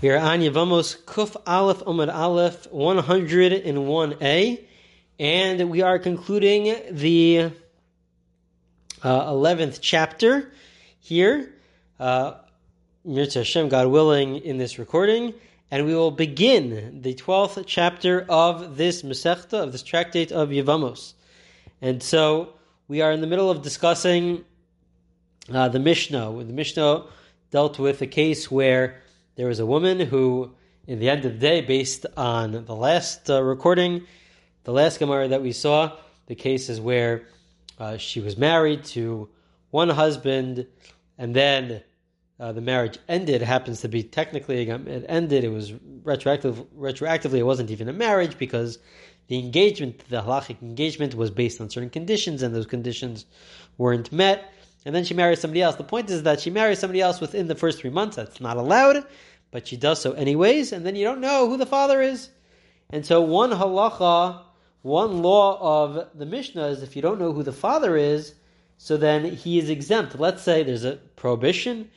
We are on Yevamos Kuf Aleph Omad Aleph 101a, and we are concluding the uh, 11th chapter here, uh, Mirza Hashem, God willing, in this recording, and we will begin the 12th chapter of this Masechta, of this tractate of Yevamos. And so we are in the middle of discussing uh, the Mishnah. The Mishnah dealt with a case where there was a woman who, in the end of the day, based on the last uh, recording, the last Gemara that we saw, the cases where uh, she was married to one husband, and then uh, the marriage ended. Happens to be technically it ended. It was retroactive. Retroactively, it wasn't even a marriage because the engagement, the halachic engagement, was based on certain conditions, and those conditions weren't met. And then she marries somebody else. The point is that she marries somebody else within the first three months. That's not allowed but she does so anyways, and then you don't know who the father is. And so one halacha, one law of the Mishnah is if you don't know who the father is, so then he is exempt. Let's say there's a prohibition,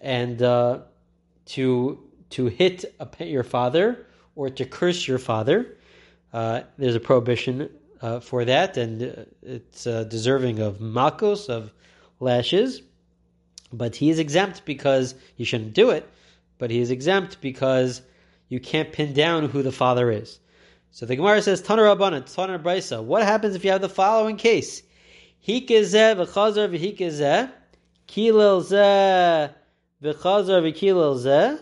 and uh, to to hit a, your father or to curse your father, uh, there's a prohibition uh, for that, and uh, it's uh, deserving of makos of lashes. But he is exempt because he shouldn't do it but he is exempt because you can't pin down who the father is. So the Gemara says, Tanar Rabbanan, Tanar Brisa. What happens if you have the following case? Hikezeh v'chazar v'hikezeh, kilel zeh v'chazar v'kilel zeh,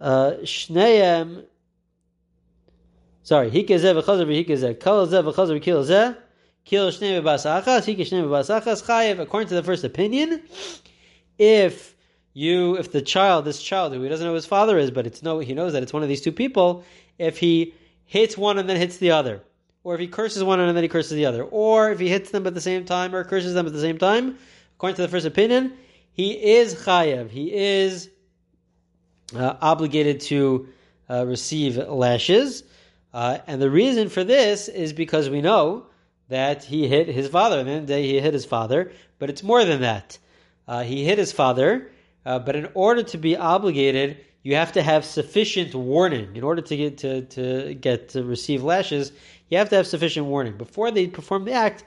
uh, shneim, sorry, hikezeh v'chazar v'hikezeh, kal zeh v'chazar v'kilel zeh, hike shneim chayev, according to the first opinion, if you, if the child, this child who he doesn't know his father is, but it's no, he knows that it's one of these two people, if he hits one and then hits the other, or if he curses one and then he curses the other, or if he hits them at the same time or curses them at the same time, according to the first opinion, he is chayev. He is uh, obligated to uh, receive lashes, uh, and the reason for this is because we know that he hit his father. And then the day he hit his father, but it's more than that. Uh, he hit his father uh, but in order to be obligated, you have to have sufficient warning. In order to get to, to get to receive lashes, you have to have sufficient warning before they perform the act.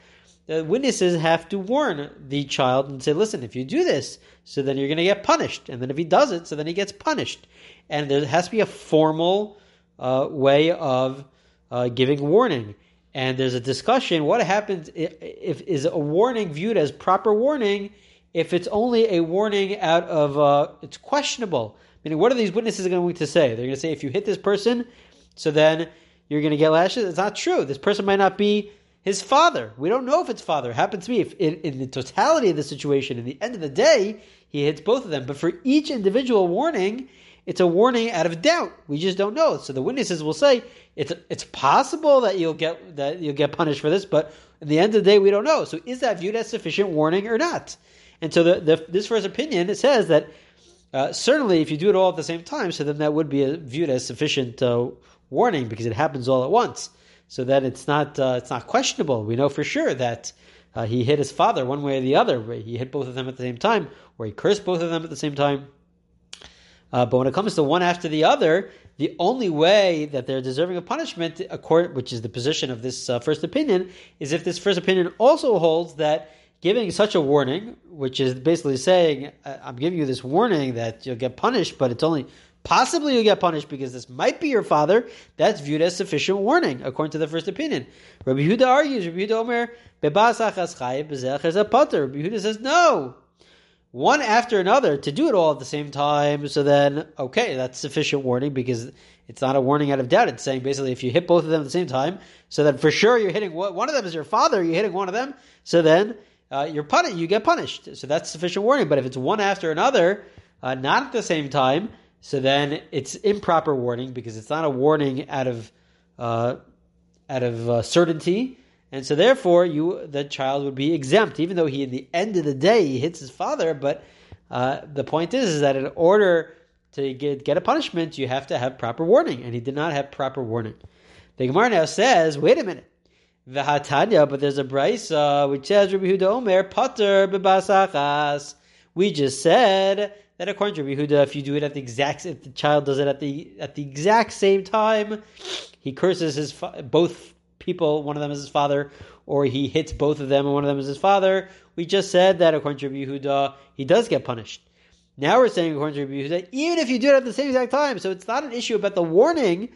The witnesses have to warn the child and say, "Listen, if you do this, so then you're going to get punished." And then if he does it, so then he gets punished. And there has to be a formal uh, way of uh, giving warning. And there's a discussion: what happens if, if is a warning viewed as proper warning? if it's only a warning out of uh, it's questionable. Meaning, what are these witnesses going to say? They're going to say, if you hit this person, so then you're going to get lashes. It's not true. This person might not be his father. We don't know if it's father. It happens to be if in, in the totality of the situation, in the end of the day, he hits both of them. But for each individual warning, it's a warning out of doubt. We just don't know. So the witnesses will say it's it's possible that you'll get that you'll get punished for this, but in the end of the day, we don't know. So is that viewed as sufficient warning or not? And so the, the, this first opinion it says that uh, certainly if you do it all at the same time, so then that would be viewed as sufficient uh, warning because it happens all at once. So that it's not uh, it's not questionable. We know for sure that uh, he hit his father one way or the other. He hit both of them at the same time, or he cursed both of them at the same time. Uh, but when it comes to one after the other, the only way that they're deserving of punishment, which is the position of this uh, first opinion, is if this first opinion also holds that giving such a warning, which is basically saying, I'm giving you this warning that you'll get punished, but it's only possibly you'll get punished because this might be your father, that's viewed as sufficient warning, according to the first opinion. Rabbi Yehuda argues, Rabbi Yehuda Omer, Rabbi Yehuda says, no. One after another, to do it all at the same time, so then, okay, that's sufficient warning because it's not a warning out of doubt. It's saying basically if you hit both of them at the same time, so that for sure you're hitting one of them is your father, you're hitting one of them, so then uh, you're punished. You get punished. So that's sufficient warning. But if it's one after another, uh, not at the same time, so then it's improper warning because it's not a warning out of uh, out of uh, certainty, and so therefore you the child would be exempt, even though he in the end of the day he hits his father. But uh, the point is, is that in order to get get a punishment, you have to have proper warning, and he did not have proper warning. The Gemara now says, wait a minute. V'hatanya, but there's a brisa which says Rabbi Yehuda Omer Pater bebasachas. We just said that according to Rabbi Yehuda, if you do it at the exact, if the child does it at the at the exact same time, he curses his both people. One of them is his father, or he hits both of them, and one of them is his father. We just said that according to Rabbi Yehuda, he does get punished. Now we're saying according to Rabbi Yehuda, even if you do it at the same exact time, so it's not an issue about the warning,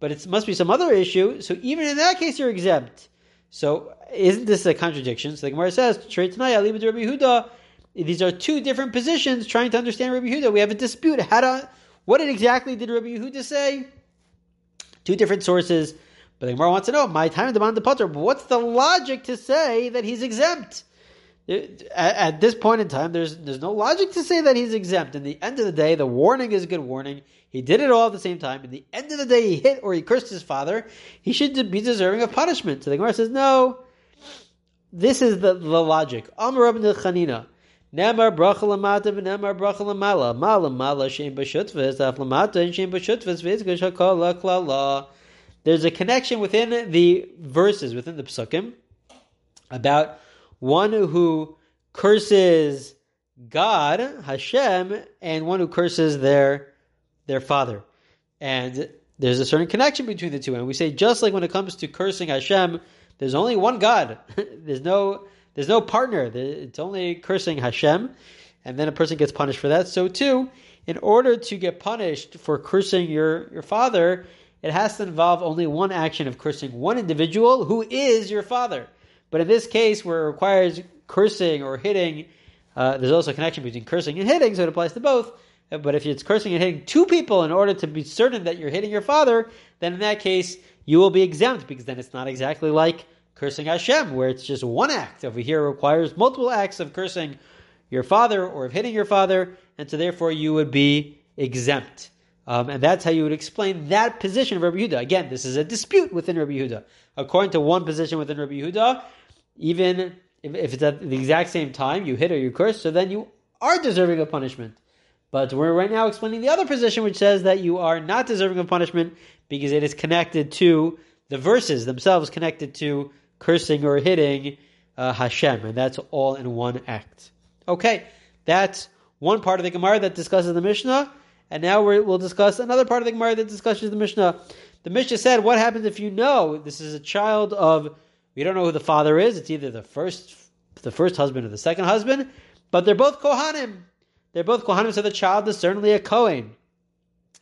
but it must be some other issue. So even in that case, you're exempt. So isn't this a contradiction? So the Gemara says, "Trade tonight, I'll leave it to Rabbi Yehuda. These are two different positions trying to understand Rabbi Yehuda. We have a dispute. How to, what exactly did Rabbi Yehuda say? Two different sources. But the Gemara wants to know, my time demand the putter. What's the logic to say that he's exempt? At, this point in time, there's there's no logic to say that he's exempt. In the end of the day, the warning is a good warning. He did it all at the same time. In the end of the day, he hit or he cursed his father. He should be deserving of punishment. So the Gemara says, no. This is the, the logic. Amar Rabbi Chanina. Nemar bracha lamata v'nemar bracha lamala. Mala mala shem b'shutvis, af lamata and shem b'shutvis v'izgash hakala klala. There's a connection within the verses, within the psukim, about one who curses God, Hashem, and one who curses their their father. And there's a certain connection between the two. And we say just like when it comes to cursing Hashem, there's only one God. there's no there's no partner. It's only cursing Hashem, and then a person gets punished for that. So too, in order to get punished for cursing your your father, it has to involve only one action of cursing one individual who is your father. But in this case, where it requires cursing or hitting, uh, there's also a connection between cursing and hitting, so it applies to both. But if it's cursing and hitting two people in order to be certain that you're hitting your father, then in that case, you will be exempt because then it's not exactly like cursing Hashem, where it's just one act. Over here requires multiple acts of cursing your father or of hitting your father, and so therefore you would be exempt. Um, and that's how you would explain that position of Rabbi Yehuda. Again, this is a dispute within Rabbi Yehuda. According to one position within Rabbi Yehuda, even if, if it's at the exact same time, you hit or you curse, so then you are deserving of punishment. But we're right now explaining the other position, which says that you are not deserving of punishment because it is connected to the verses themselves, connected to cursing or hitting uh, Hashem, and that's all in one act. Okay, that's one part of the Gemara that discusses the Mishnah, and now we will discuss another part of the Gemara that discusses the Mishnah. The Mishnah said, "What happens if you know this is a child of we don't know who the father is? It's either the first the first husband or the second husband, but they're both Kohanim." They're both Kohanim, so the child is certainly a Kohen.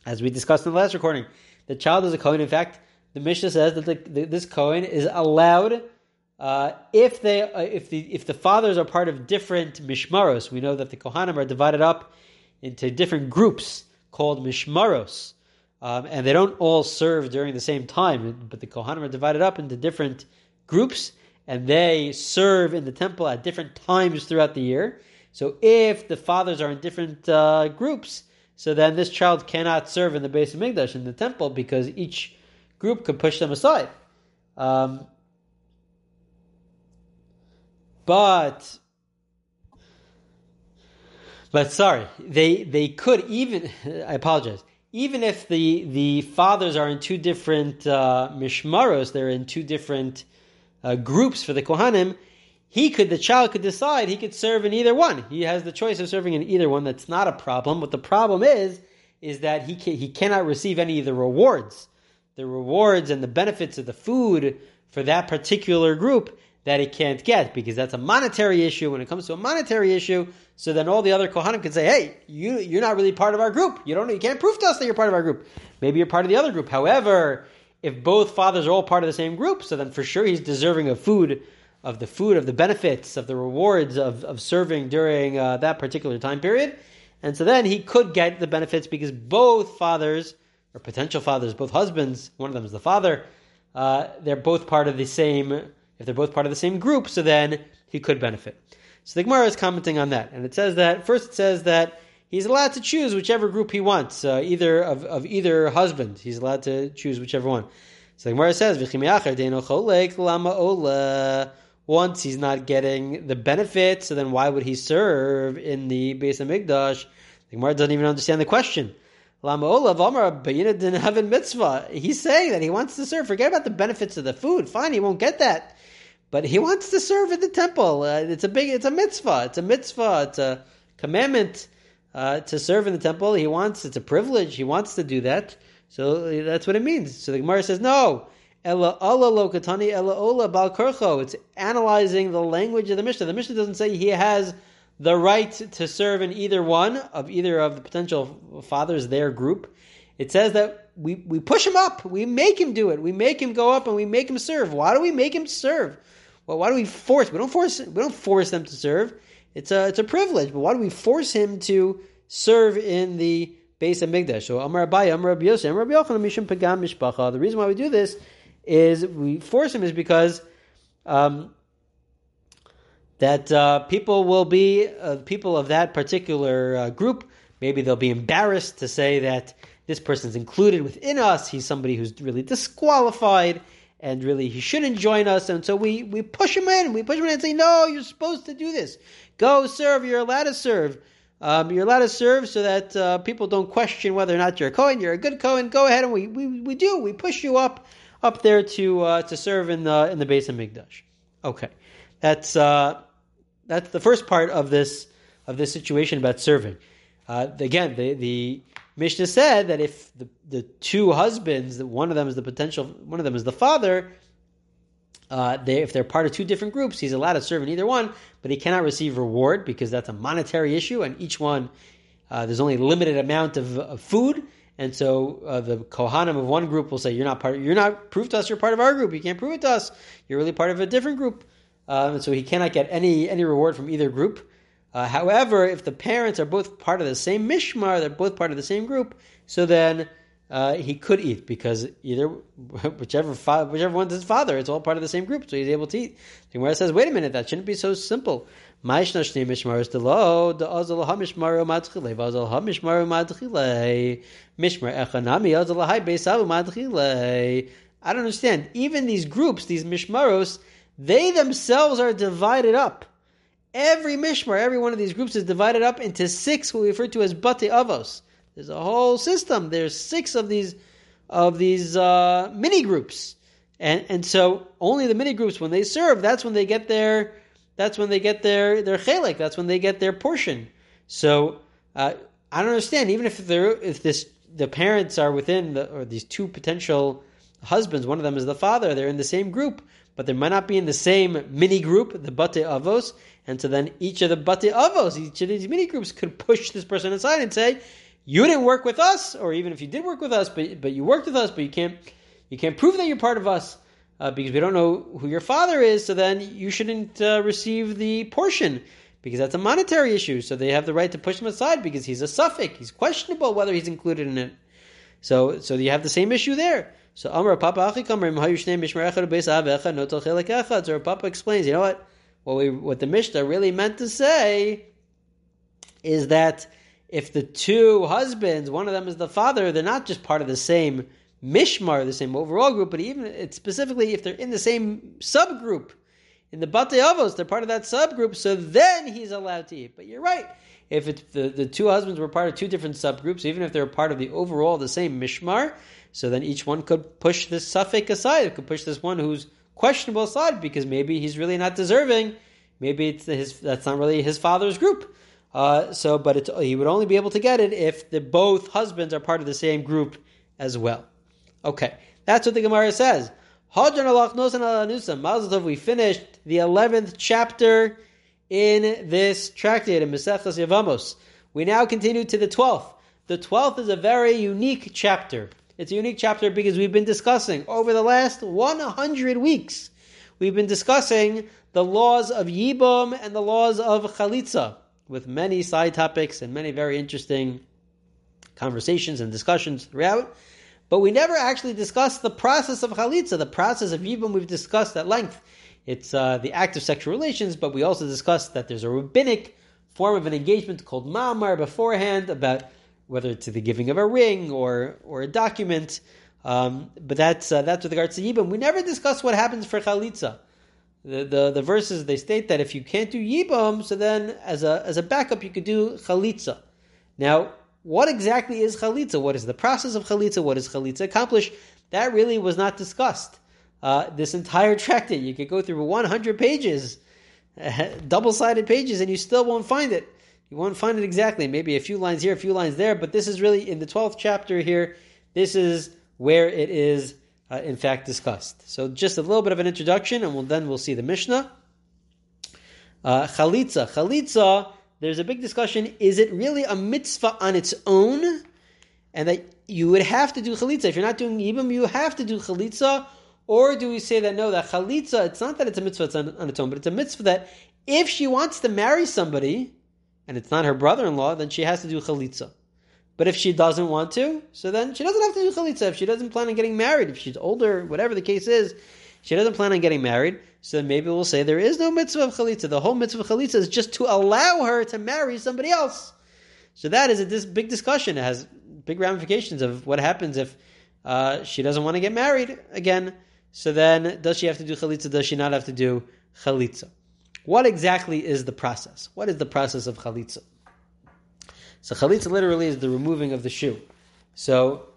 As we discussed in the last recording, the child is a Kohen. In fact, the Mishnah says that the, the, this Kohen is allowed uh, if they uh, if the if the fathers are part of different mishmaros. We know that the Kohanim are divided up into different groups called mishmaros, um, and they don't all serve during the same time. But the Kohanim are divided up into different groups, and they serve in the temple at different times throughout the year. So if the fathers are in different uh, groups, so then this child cannot serve in the Beis HaMikdash in the temple because each group could push them aside. Um, but but sorry, they they could even I apologize. Even if the the fathers are in two different uh, mishmaros, they're in two different uh, groups for the kohanim he could, the child could decide he could serve in either one. He has the choice of serving in either one. That's not a problem. What the problem is, is that he can, he cannot receive any of the rewards, the rewards and the benefits of the food for that particular group that he can't get because that's a monetary issue. When it comes to a monetary issue, so then all the other kohanim can say, "Hey, you you're not really part of our group. You don't you can't prove to us that you're part of our group. Maybe you're part of the other group. However, if both fathers are all part of the same group, so then for sure he's deserving of food of the food, of the benefits, of the rewards of, of serving during uh, that particular time period. And so then he could get the benefits because both fathers, or potential fathers, both husbands, one of them is the father, uh, they're both part of the same, if they're both part of the same group, so then he could benefit. So the Gemara is commenting on that. And it says that, first it says that he's allowed to choose whichever group he wants, uh, either of, of either husband. He's allowed to choose whichever one. So the Gemara says, once he's not getting the benefit, so then why would he serve in the Beis HaMikdash? The Gemara doesn't even understand the question. Didn't have a mitzvah. He's saying that he wants to serve. Forget about the benefits of the food. Fine, he won't get that, but he wants to serve in the temple. Uh, it's a big, it's a mitzvah. It's a mitzvah. It's a commandment. uh, to serve in the temple. He wants it's a privilege. He wants to do that. So that's what it means. So the Gemara says no. Ella Allah lo katani ella ola bal. It's analyzing the language of the Mishnah. The Mishnah doesn't say he has the right to serve in either one of either of the potential fathers, their group. It says that we, we push him up. We make him do it. We make him go up and we make him serve. Why do we make him serve? Well, why do we force? We don't force. We don't force them to serve. It's a it's a privilege. But why do we force him to serve in the Beis HaMikdash? So Amar Abaye, Amar Yosef, Amar Yochanan, Mishum Pagam Mishpacha. The reason why we do this is we force him is because um, that uh, people will be uh, people of that particular uh, group. Maybe they'll be embarrassed to say that this person's included within us. He's somebody who's really disqualified, and really he shouldn't join us. And so we we push him in. We push him in and say, "No, you're supposed to do this. Go serve. You're allowed to serve." Um, you're allowed to serve so that uh, people don't question whether or not you're a Cohen. You're a good Cohen. Go ahead, and we, we, we do. We push you up up there to uh, to serve in the in the Beis HaMikdash. Okay, that's uh, that's the first part of this of this situation about serving. Uh, again, the the Mishnah said that if the, the two husbands, that one of them is the potential, one of them is the father. Uh, they, if they're part of two different groups, he's allowed to serve in either one, but he cannot receive reward because that's a monetary issue, and each one uh, there's only a limited amount of, of food, and so uh, the Kohanim of one group will say, "You're not part. You're not proof to us. You're part of our group. You can't prove it to us. You're really part of a different group." Um, so he cannot get any any reward from either group. Uh, however, if the parents are both part of the same mishmar, they're both part of the same group, so then uh, he could eat because either whichever fa- whichever one's his father, it's all part of the same group, so he's able to eat. The Gemara says, "Wait a minute, that shouldn't be so simple." I don't understand. Even these groups, these mishmaros, they themselves are divided up. Every mishmar, every one of these groups is divided up into six, what we refer to as bate avos. There's a whole system. There's six of these of these uh, mini groups, and and so only the mini groups when they serve, that's when they get their that's when they get their their chelik. That's when they get their portion. So uh, I don't understand. Even if they're if this the parents are within the or these two potential husbands, one of them is the father. They're in the same group, but they might not be in the same mini group, the bate avos. And so then each of the bate avos, each of these mini groups, could push this person aside and say, "You didn't work with us, or even if you did work with us, but but you worked with us, but you can't you can't prove that you're part of us." uh, because we don't know who your father is, so then you shouldn't uh, receive the portion because that's a monetary issue. So they have the right to push him aside because he's a safek. He's questionable whether he's included in it. So so you have the same issue there. So Amar Papa. So Papa explains, you know what? What we what the Mishnah really meant to say is that if the two husbands, one of them is the father, they're not just part of the same mishmar, the same overall group, but even it's specifically if they're in the same subgroup, in the Bate Avos, they're part of that subgroup, so then he's allowed to eat. But you're right. If the, the two husbands were part of two different subgroups, even if they're part of the overall the same mishmar, so then each one could push this safek aside. It could push this one who's questionable aside because maybe he's really not deserving. Maybe it's his that's not really his father's group. Uh, so, but he would only be able to get it if the both husbands are part of the same group as well. Okay, that's what the Gemara says. We finished the eleventh chapter in this tractate in Yevamos. We now continue to the twelfth. The twelfth is a very unique chapter. It's a unique chapter because we've been discussing over the last 100 weeks. We've been discussing the laws of Yibum and the laws of Chalitza with many side topics and many very interesting conversations and discussions throughout. But we never actually discussed the process of chalitza, the process of yibum we've discussed at length. It's uh, the act of sexual relations, but we also discussed that there's a rabbinic form of an engagement called ma'amar beforehand about whether it's the giving of a ring or or a document. Um, but that's uh, that's with regards to yibum. We never discuss what happens for chalitza. The, the, the verses they state that if you can't do yibum, so then as a as a backup you could do chalitza. Now what exactly is chalitza? What is the process of chalitza? What does chalitza accomplish? That really was not discussed. Uh, this entire tractate, you could go through 100 pages, double-sided pages, and you still won't find it. You won't find it exactly. Maybe a few lines here, a few lines there, but this is really in the 12th chapter here. This is where it is, uh, in fact, discussed. So just a little bit of an introduction, and we'll, then we'll see the Mishnah. Uh, chalitza. Chalitza, there's a big discussion. Is it really a mitzvah on its own? And that you would have to do chalitza. If you're not doing yibum, you have to do chalitza. Or do we say that no, that chalitza, it's not that it's a mitzvah it's on, on its own, but it's a mitzvah that if she wants to marry somebody, and it's not her brother-in-law, then she has to do chalitza. But if she doesn't want to, so then she doesn't have to do chalitza. If she doesn't plan on getting married, if she's older, whatever the case is, she doesn't plan on getting married, so then maybe we'll say there is no mitzvah of chalitza. The whole mitzvah of chalitza is just to allow her to marry somebody else. So that is a this big discussion. It has big ramifications of what happens if uh, she doesn't want to get married again. So then, does she have to do chalitza? Does she not have to do chalitza? What exactly is the process? What is the process of chalitza? So chalitza literally is the removing of the shoe. So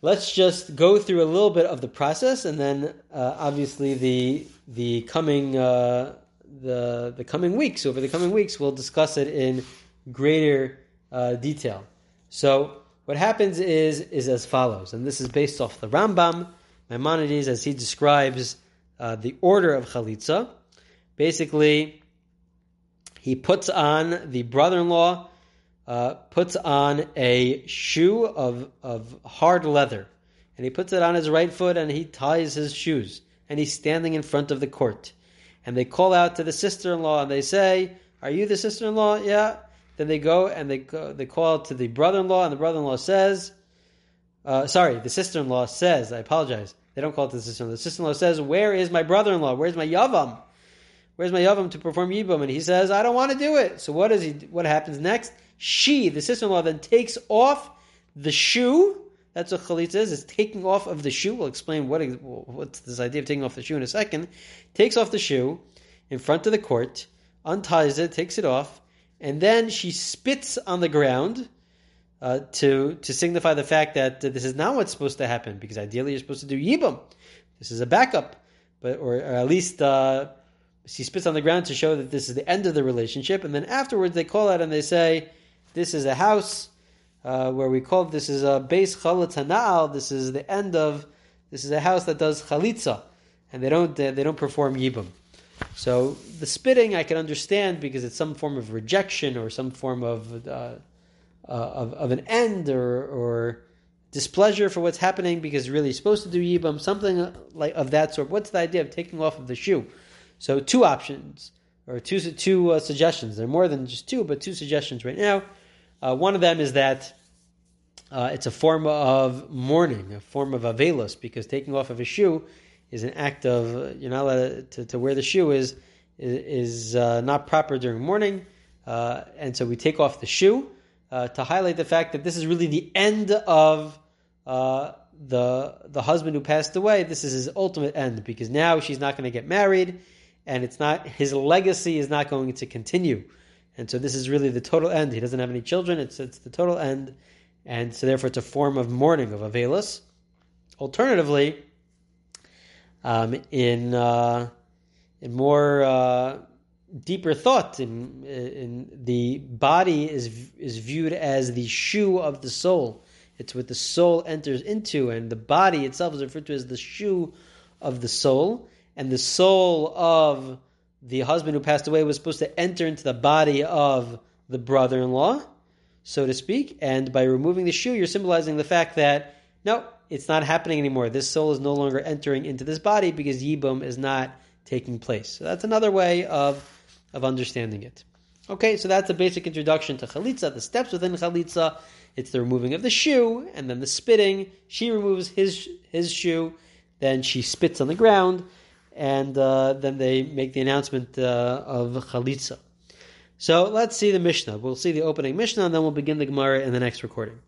let's just go through a little bit of the process, and then uh, obviously the the coming uh, the the coming weeks over the coming weeks we'll discuss it in greater uh, detail. So what happens is is as follows, and this is based off the Rambam Maimonides as he describes uh, the order of chalitza basically, he puts on the brother-in-law uh, puts on a shoe of of hard leather, and he puts it on his right foot, and he ties his shoes, and he's standing in front of the court, and they call out to the sister-in-law, and they say, "Are you the sister-in-law?" Yeah. Then they go and they go, they call to the brother-in-law, and the brother-in-law says, uh, "Sorry, the sister-in-law says." I apologize. They don't call it the sister-in-law. The sister-in-law says, "Where is my brother-in-law? Where's my yavam?" Where's my Yavam to perform Yibum? And he says, I don't want to do it. So what he? What happens next? She, the sister-in-law, then takes off the shoe. That's what chalitza is. It's taking off of the shoe. We'll explain what what's this idea of taking off the shoe in a second. Takes off the shoe in front of the court, unties it, takes it off, and then she spits on the ground uh, to to signify the fact that this is not what's supposed to happen. Because ideally, you're supposed to do yibum. This is a backup, but or, or at least. Uh, she spits on the ground to show that this is the end of the relationship, and then afterwards they call out and they say, "This is a house uh, where we call this is a base chalitza This is the end of this is a house that does chalitza, and they don't they don't perform yibum. So the spitting I can understand because it's some form of rejection or some form of uh, uh, of, of an end or or displeasure for what's happening because really supposed to do yibum, something like of that sort. What's the idea of taking off of the shoe? So two options or two two uh, suggestions. There are more than just two, but two suggestions right now. Uh, one of them is that uh, it's a form of mourning, a form of avelos, because taking off of a shoe is an act of uh, you're not allowed to, to wear the shoe is is, uh, not proper during mourning, uh, and so we take off the shoe to highlight the fact that this is really the end of the the husband who passed away. This is his ultimate end because now she's not going to get married and it's not his legacy is not going to continue. And so this is really the total end. He doesn't have any children. It's it's the total end, and so therefore it's a form of mourning of Avelis. Alternatively, um, in uh, in more uh, deeper thought, in in the body is is viewed as the shoe of the soul. It's what the soul enters into, and the body itself is referred to as the shoe of the soul and the soul of the husband who passed away was supposed to enter into the body of the brother in law, so to speak. And by removing the shoe, you're symbolizing the fact that no, it's not happening anymore. This soul is no longer entering into this body because Yibum is not taking place. So that's another way of, of understanding it. Okay, so that's a basic introduction to Chalitza, the steps within Chalitza. It's the removing of the shoe and then the spitting. She removes his, his shoe, then she spits on the ground and uh, then they make the announcement uh, of chalitza. So let's see the Mishnah. We'll see the opening Mishnah, and then we'll begin the Gemara in the next recording.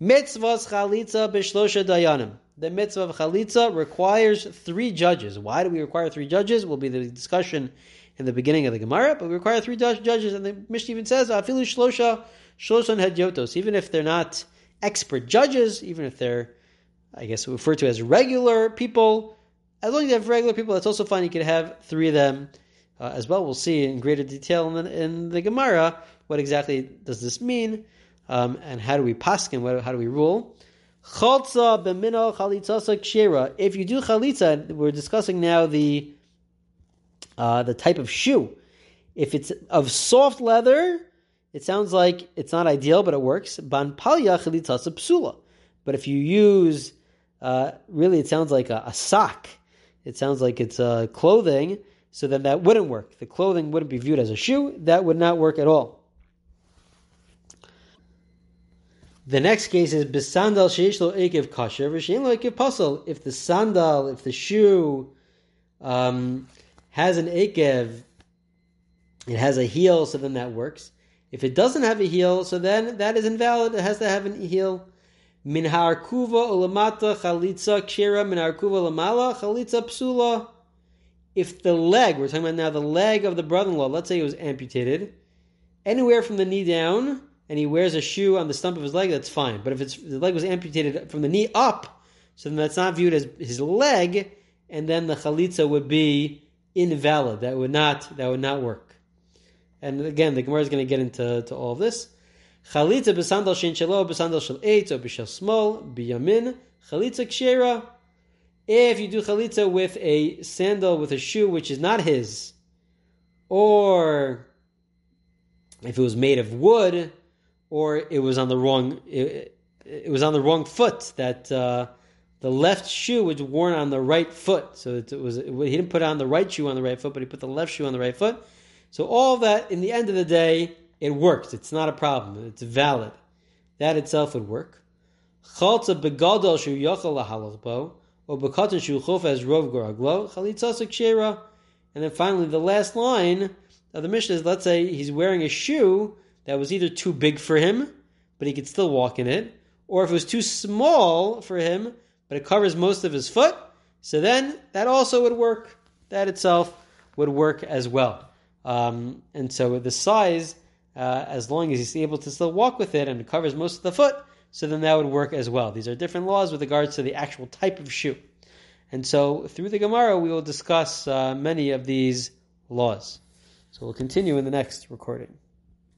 Mitzvahs chalitza b'shlosha dayanim. The mitzvah of chalitza requires three judges. Why do we require three judges? Will be the discussion in the beginning of the Gemara, but we require three judges, and the Mishnah even says afilu shlosha shloshon hedyotos. Even if they're not expert judges, even if they're, I guess, referred to as regular people, as long as you have regular people, that's also fine. You could have three of them uh, as well. We'll see in greater detail in the, in the Gemara What exactly does this mean? Um, and how do we paskin? How do we rule? If you do chalitza, we're discussing now the uh, the type of shoe. If it's of soft leather, it sounds like it's not ideal, but it works. Ban palya psula. But if you use, uh, really, it sounds like a, a, sock. It sounds like it's uh, clothing. So then that wouldn't work. The clothing wouldn't be viewed as a shoe. That would not work at all. The next case is besandal sheish lo ekev kasher v'shein lo ekev pasal. If the sandal, if the shoe um, has an ekev, it has a heel, so then that works. If it doesn't have a heel, so then that is invalid. It has to have a heel. Min kuva ulamata chalitza kshira min kuva lamala chalitza psula. If the leg, we're talking about now the leg of the brother-in-law, let's say it was amputated, anywhere from the knee down, and he wears a shoe on the stump of his leg, that's fine. But if it's the leg was amputated from the knee up, so then that's not viewed as his leg, and then the chalitza would be invalid. That would not that would not work. And again, the Gemara is going to get into to all of this. Chalitza b'sandal shin shelo b'sandal shel eitz or b'shel smol b'yamin chalitza kshera. If you do chalitza with a sandal with a shoe which is not his, or if it was made of wood, or it was on the wrong it, it was on the wrong foot that uh, the left shoe was worn on the right foot. So it, was it, he didn't put on the right shoe on the right foot, but he put the left shoe on the right foot. So all that, in the end of the day, it works. It's not a problem. It's valid. That itself would work. Shu. And then finally, the last line of the Mishnah is, let's say he's wearing a shoe that was either too big for him, but he could still walk in it, or if it was too small for him, but it covers most of his foot, so then that also would work. That itself would work as well. Um, and so the size, uh, as long as he's able to still walk with it and it covers most of the foot, so then that would work as well. These are different laws with regards to the actual type of shoe. And so through the Gemara, we will discuss uh, many of these laws. So we'll continue in the next recording.